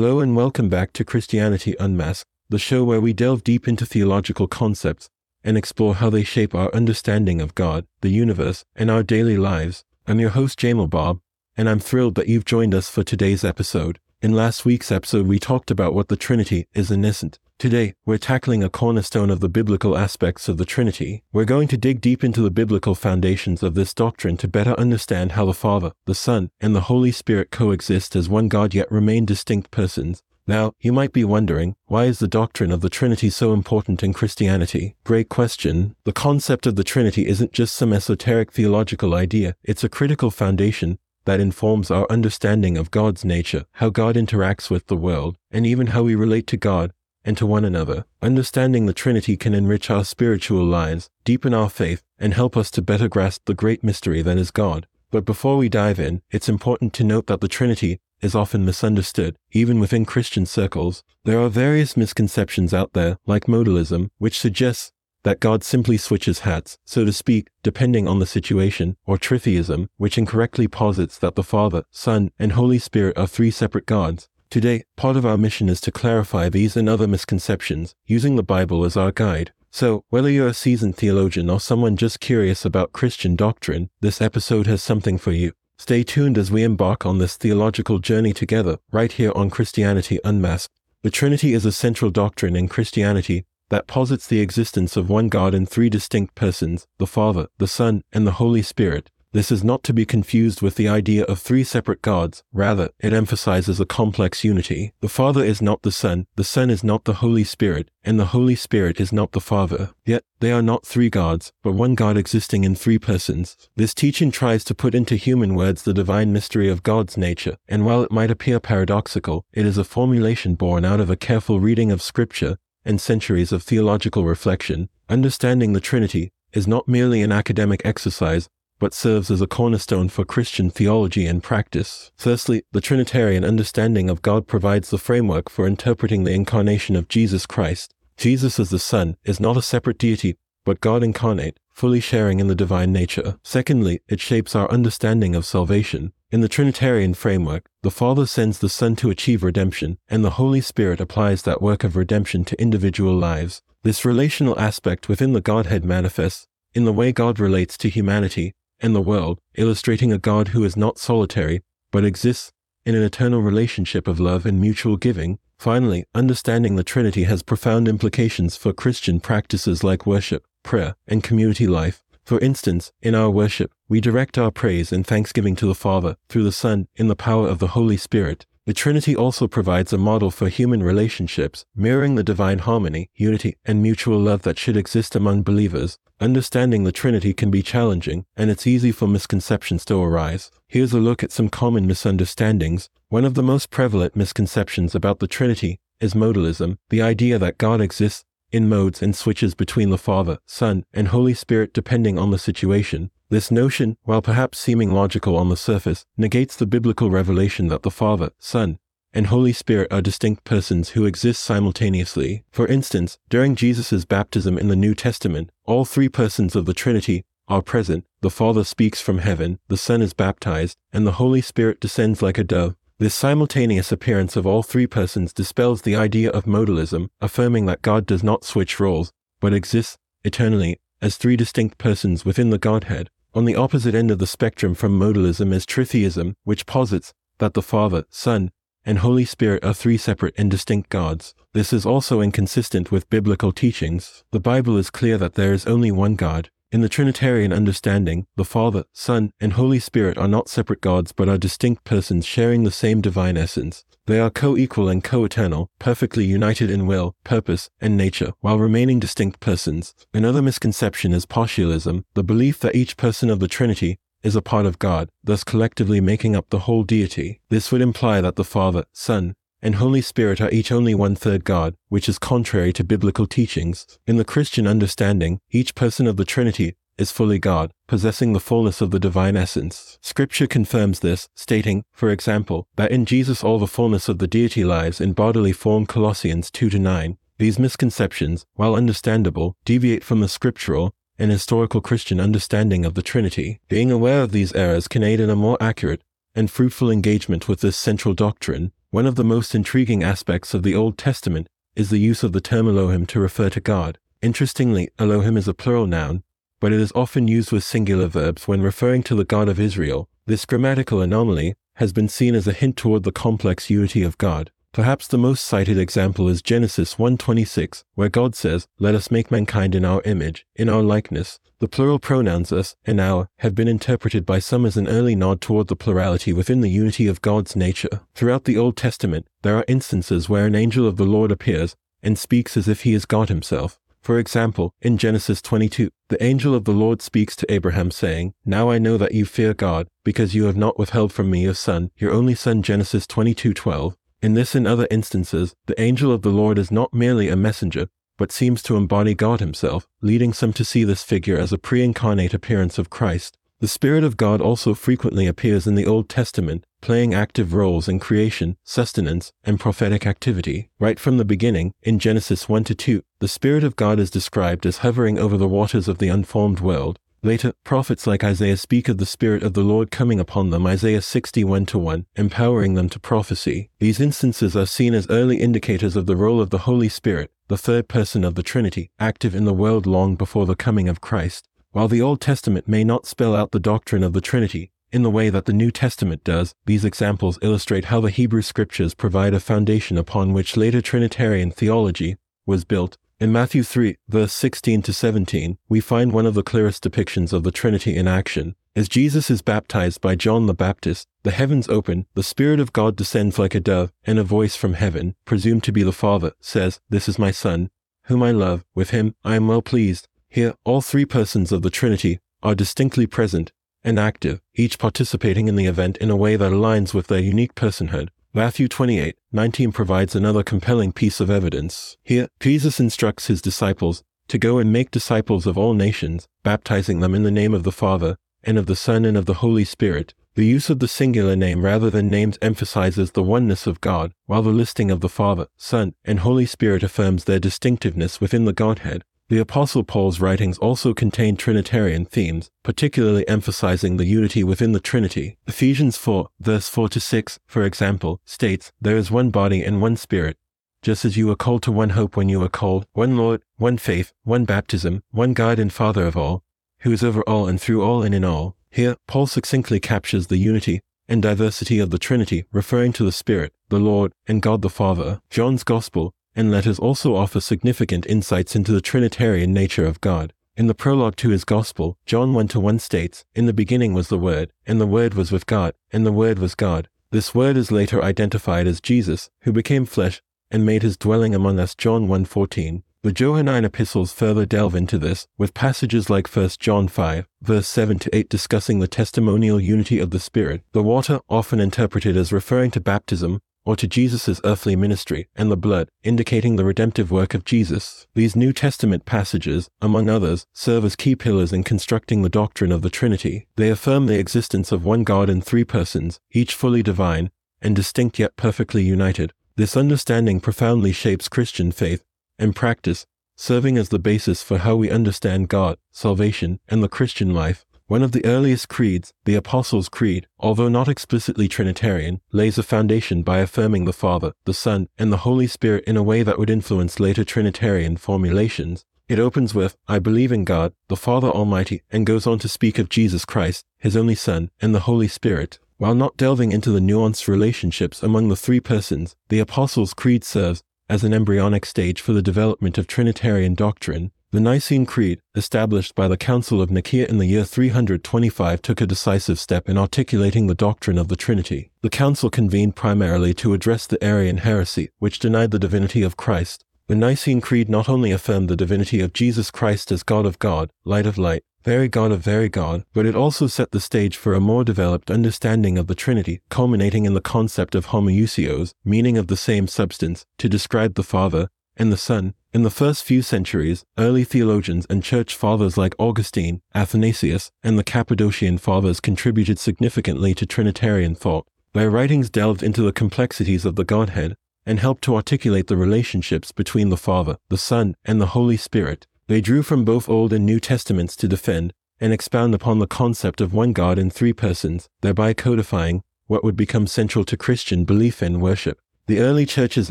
Hello and welcome back to Christianity Unmasked, the show where we delve deep into theological concepts and explore how they shape our understanding of God, the universe, and our daily lives. I'm your host, Jamal Bob, and I'm thrilled that you've joined us for today's episode. In last week's episode, we talked about what the Trinity is in essence. Today, we're tackling a cornerstone of the biblical aspects of the Trinity. We're going to dig deep into the biblical foundations of this doctrine to better understand how the Father, the Son, and the Holy Spirit coexist as one God yet remain distinct persons. Now, you might be wondering, why is the doctrine of the Trinity so important in Christianity? Great question. The concept of the Trinity isn't just some esoteric theological idea, it's a critical foundation that informs our understanding of God's nature, how God interacts with the world, and even how we relate to God and to one another. Understanding the Trinity can enrich our spiritual lives, deepen our faith, and help us to better grasp the great mystery that is God. But before we dive in, it's important to note that the Trinity is often misunderstood, even within Christian circles. There are various misconceptions out there, like modalism, which suggests that God simply switches hats, so to speak, depending on the situation, or tritheism, which incorrectly posits that the Father, Son, and Holy Spirit are three separate gods. Today, part of our mission is to clarify these and other misconceptions, using the Bible as our guide. So, whether you're a seasoned theologian or someone just curious about Christian doctrine, this episode has something for you. Stay tuned as we embark on this theological journey together, right here on Christianity Unmasked. The Trinity is a central doctrine in Christianity that posits the existence of one God in three distinct persons, the Father, the Son, and the Holy Spirit. This is not to be confused with the idea of three separate gods. Rather, it emphasizes a complex unity. The Father is not the Son, the Son is not the Holy Spirit, and the Holy Spirit is not the Father. Yet, they are not three gods, but one God existing in three persons. This teaching tries to put into human words the divine mystery of God's nature, and while it might appear paradoxical, it is a formulation born out of a careful reading of Scripture and centuries of theological reflection. Understanding the Trinity is not merely an academic exercise, but serves as a cornerstone for Christian theology and practice. Firstly, the Trinitarian understanding of God provides the framework for interpreting the incarnation of Jesus Christ. Jesus as the Son is not a separate deity, but God incarnate, fully sharing in the divine nature. Secondly, it shapes our understanding of salvation. In the Trinitarian framework, the Father sends the Son to achieve redemption, and the Holy Spirit applies that work of redemption to individual lives. This relational aspect within the Godhead manifests in the way God relates to humanity and the world, illustrating a God who is not solitary, but exists in an eternal relationship of love and mutual giving. Finally, understanding the Trinity has profound implications for Christian practices like worship, prayer, and community life. For instance, in our worship, we direct our praise and thanksgiving to the Father through the Son in the power of the Holy Spirit. The Trinity also provides a model for human relationships, mirroring the divine harmony, unity, and mutual love that should exist among believers. Understanding the Trinity can be challenging, and it's easy for misconceptions to arise. Here's a look at some common misunderstandings. One of the most prevalent misconceptions about the Trinity is modalism, the idea that God exists in modes and switches between the Father, Son, and Holy Spirit depending on the situation. This notion, while perhaps seeming logical on the surface, negates the biblical revelation that the Father, Son, and Holy Spirit are distinct persons who exist simultaneously. For instance, during Jesus' baptism in the New Testament, all three persons of the Trinity are present. The Father speaks from heaven, the Son is baptized, and the Holy Spirit descends like a dove. This simultaneous appearance of all three persons dispels the idea of modalism, affirming that God does not switch roles, but exists eternally as three distinct persons within the Godhead. On the opposite end of the spectrum from modalism is tritheism, which posits that the Father, Son, and Holy Spirit are three separate and distinct gods. This is also inconsistent with biblical teachings. The Bible is clear that there is only one God. In the Trinitarian understanding, the Father, Son, and Holy Spirit are not separate gods but are distinct persons sharing the same divine essence. They are co-equal and co-eternal, perfectly united in will, purpose, and nature, while remaining distinct persons. Another misconception is partialism, the belief that each person of the Trinity is a part of God, thus collectively making up the whole deity. This would imply that the Father, Son, and Holy Spirit are each only one third God, which is contrary to biblical teachings. In the Christian understanding, each person of the Trinity is fully God, possessing the fullness of the divine essence. Scripture confirms this, stating, for example, that in Jesus all the fullness of the deity lies in bodily form Colossians 2 to 9. These misconceptions, while understandable, deviate from the scriptural and historical Christian understanding of the Trinity. Being aware of these errors can aid in a more accurate and fruitful engagement with this central doctrine. One of the most intriguing aspects of the Old Testament is the use of the term Elohim to refer to God. Interestingly, Elohim is a plural noun, but it is often used with singular verbs when referring to the God of Israel. This grammatical anomaly has been seen as a hint toward the complex unity of God. Perhaps the most cited example is Genesis 1:26, where God says, "Let us make mankind in our image, in our likeness." The plural pronouns us and our have been interpreted by some as an early nod toward the plurality within the unity of God's nature. Throughout the Old Testament, there are instances where an angel of the Lord appears and speaks as if he is God himself. For example, in Genesis 22, the angel of the Lord speaks to Abraham, saying, Now I know that you fear God, because you have not withheld from me your son, your only son. Genesis 22:12. In this and other instances, the angel of the Lord is not merely a messenger, but seems to embody God himself, leading some to see this figure as a pre incarnate appearance of Christ. The Spirit of God also frequently appears in the Old Testament, playing active roles in creation, sustenance, and prophetic activity. Right from the beginning, in Genesis 1 to 2, the Spirit of God is described as hovering over the waters of the unformed world. Later, prophets like Isaiah speak of the Spirit of the Lord coming upon them, Isaiah 61 to 1, empowering them to prophecy. These instances are seen as early indicators of the role of the Holy Spirit, the third person of the Trinity, active in the world long before the coming of Christ. While the Old Testament may not spell out the doctrine of the Trinity in the way that the New Testament does, these examples illustrate how the Hebrew Scriptures provide a foundation upon which later Trinitarian theology was built. In Matthew 3, verse 16 to 17, we find one of the clearest depictions of the Trinity in action. As Jesus is baptized by John the Baptist, the heavens open, the Spirit of God descends like a dove, and a voice from heaven, presumed to be the Father, says, This is my Son, whom I love, with him I am well pleased. Here, all three persons of the Trinity are distinctly present and active, each participating in the event in a way that aligns with their unique personhood. Matthew 28, 19 provides another compelling piece of evidence. Here, Jesus instructs his disciples to go and make disciples of all nations, baptizing them in the name of the Father, and of the Son, and of the Holy Spirit. The use of the singular name rather than names emphasizes the oneness of God, while the listing of the Father, Son, and Holy Spirit affirms their distinctiveness within the Godhead. The Apostle Paul's writings also contain Trinitarian themes, particularly emphasizing the unity within the Trinity. Ephesians 4, verse 4 to 6, for example, states, There is one body and one spirit, just as you were called to one hope when you were called, one Lord, one faith, one baptism, one God and Father of all, who is over all and through all and in all. Here, Paul succinctly captures the unity and diversity of the Trinity, referring to the Spirit, the Lord, and God the Father. John's Gospel and letters also offer significant insights into the Trinitarian nature of God. In the prologue to his Gospel, John 1 to 1 states, In the beginning was the Word, and the Word was with God, and the Word was God. This Word is later identified as Jesus, who became flesh and made his dwelling among us. John 1:14. The Johannine epistles further delve into this, with passages like 1 John 5, verse 7 to 8 discussing the testimonial unity of the Spirit. The water, often interpreted as referring to baptism, or to Jesus' earthly ministry, and the blood, indicating the redemptive work of Jesus. These New Testament passages, among others, serve as key pillars in constructing the doctrine of the Trinity. They affirm the existence of one God in three persons, each fully divine, and distinct yet perfectly united. This understanding profoundly shapes Christian faith and practice, serving as the basis for how we understand God, salvation, and the Christian life. One of the earliest creeds, the Apostles' Creed, although not explicitly Trinitarian, lays a foundation by affirming the Father, the Son, and the Holy Spirit in a way that would influence later Trinitarian formulations. It opens with, I believe in God, the Father Almighty, and goes on to speak of Jesus Christ, His only Son, and the Holy Spirit. While not delving into the nuanced relationships among the three persons, the Apostles' Creed serves as an embryonic stage for the development of Trinitarian doctrine. The Nicene Creed, established by the Council of Nicaea in the year 325, took a decisive step in articulating the doctrine of the Trinity. The Council convened primarily to address the Arian heresy, which denied the divinity of Christ. The Nicene Creed not only affirmed the divinity of Jesus Christ as God of God, light of light, very God of very God, but it also set the stage for a more developed understanding of the Trinity, culminating in the concept of homoousios, meaning of the same substance, to describe the Father and the Son. In the first few centuries, early theologians and church fathers like Augustine, Athanasius, and the Cappadocian fathers contributed significantly to Trinitarian thought. Their writings delved into the complexities of the Godhead and helped to articulate the relationships between the Father, the Son, and the Holy Spirit. They drew from both Old and New Testaments to defend and expound upon the concept of one God in three persons, thereby codifying what would become central to Christian belief and worship. The early church's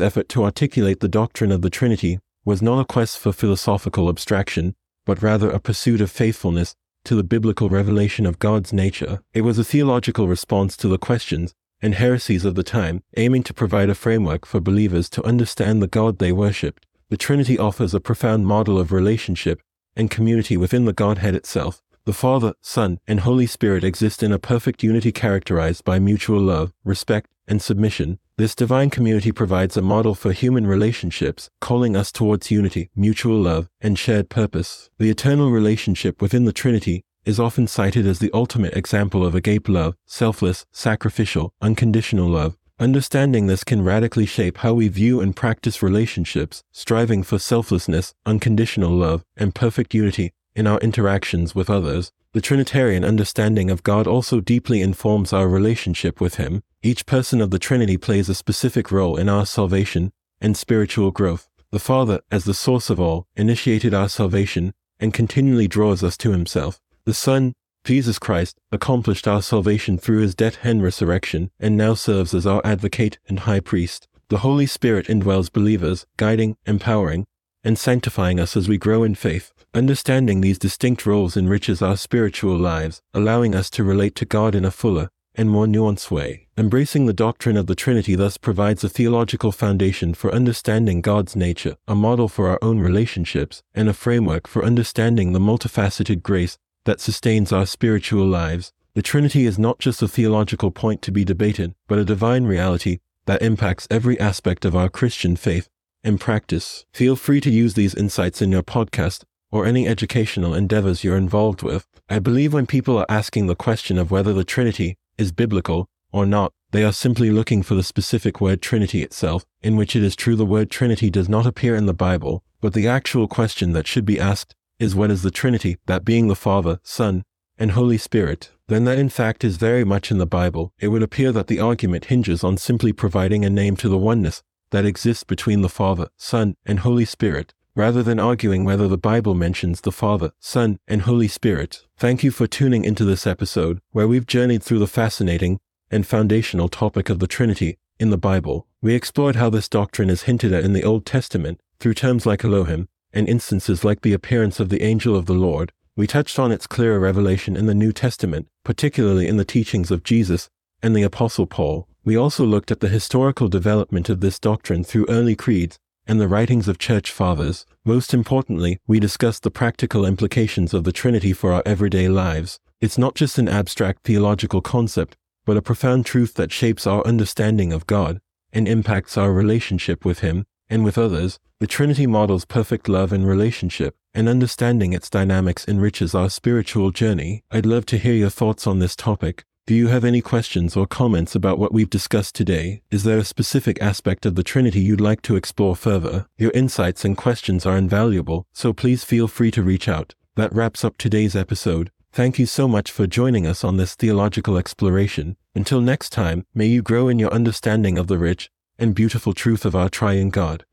effort to articulate the doctrine of the Trinity was not a quest for philosophical abstraction, but rather a pursuit of faithfulness to the biblical revelation of God's nature. It was a theological response to the questions and heresies of the time, aiming to provide a framework for believers to understand the God they worshipped. The Trinity offers a profound model of relationship and community within the Godhead itself. The Father, Son, and Holy Spirit exist in a perfect unity characterized by mutual love, respect, and submission. This divine community provides a model for human relationships, calling us towards unity, mutual love, and shared purpose. The eternal relationship within the Trinity is often cited as the ultimate example of agape love, selfless, sacrificial, unconditional love. Understanding this can radically shape how we view and practice relationships, striving for selflessness, unconditional love, and perfect unity in our interactions with others. The Trinitarian understanding of God also deeply informs our relationship with Him. Each person of the Trinity plays a specific role in our salvation and spiritual growth. The Father, as the source of all, initiated our salvation and continually draws us to Himself. The Son, Jesus Christ, accomplished our salvation through His death and resurrection, and now serves as our advocate and high priest. The Holy Spirit indwells believers, guiding, empowering, and sanctifying us as we grow in faith. Understanding these distinct roles enriches our spiritual lives, allowing us to relate to God in a fuller and more nuanced way. Embracing the doctrine of the Trinity thus provides a theological foundation for understanding God's nature, a model for our own relationships, and a framework for understanding the multifaceted grace that sustains our spiritual lives. The Trinity is not just a theological point to be debated, but a divine reality that impacts every aspect of our Christian faith and practice. Feel free to use these insights in your podcast or any educational endeavors you're involved with. I believe when people are asking the question of whether the Trinity is biblical or not, they are simply looking for the specific word Trinity itself, in which it is true the word Trinity does not appear in the Bible, but the actual question that should be asked is what is the Trinity, that being the Father, Son, and Holy Spirit, then that in fact is very much in the Bible, it would appear that the argument hinges on simply providing a name to the oneness that exists between the Father, Son, and Holy Spirit, rather than arguing whether the Bible mentions the Father, Son, and Holy Spirit. Thank you for tuning into this episode, where we've journeyed through the fascinating and foundational topic of the Trinity in the Bible. We explored how this doctrine is hinted at in the Old Testament through terms like Elohim and instances like the appearance of the angel of the Lord. We touched on its clearer revelation in the New Testament, particularly in the teachings of Jesus and the Apostle Paul. We also looked at the historical development of this doctrine through early creeds and the writings of church fathers. Most importantly, we discussed the practical implications of the Trinity for our everyday lives. It's not just an abstract theological concept, but a profound truth that shapes our understanding of God and impacts our relationship with Him and with others. The Trinity models perfect love and relationship, and understanding its dynamics enriches our spiritual journey. I'd love to hear your thoughts on this topic. Do you have any questions or comments about what we've discussed today? Is there a specific aspect of the Trinity you'd like to explore further? Your insights and questions are invaluable, so please feel free to reach out. That wraps up today's episode. Thank you so much for joining us on this theological exploration. Until next time, may you grow in your understanding of the rich and beautiful truth of our triune God.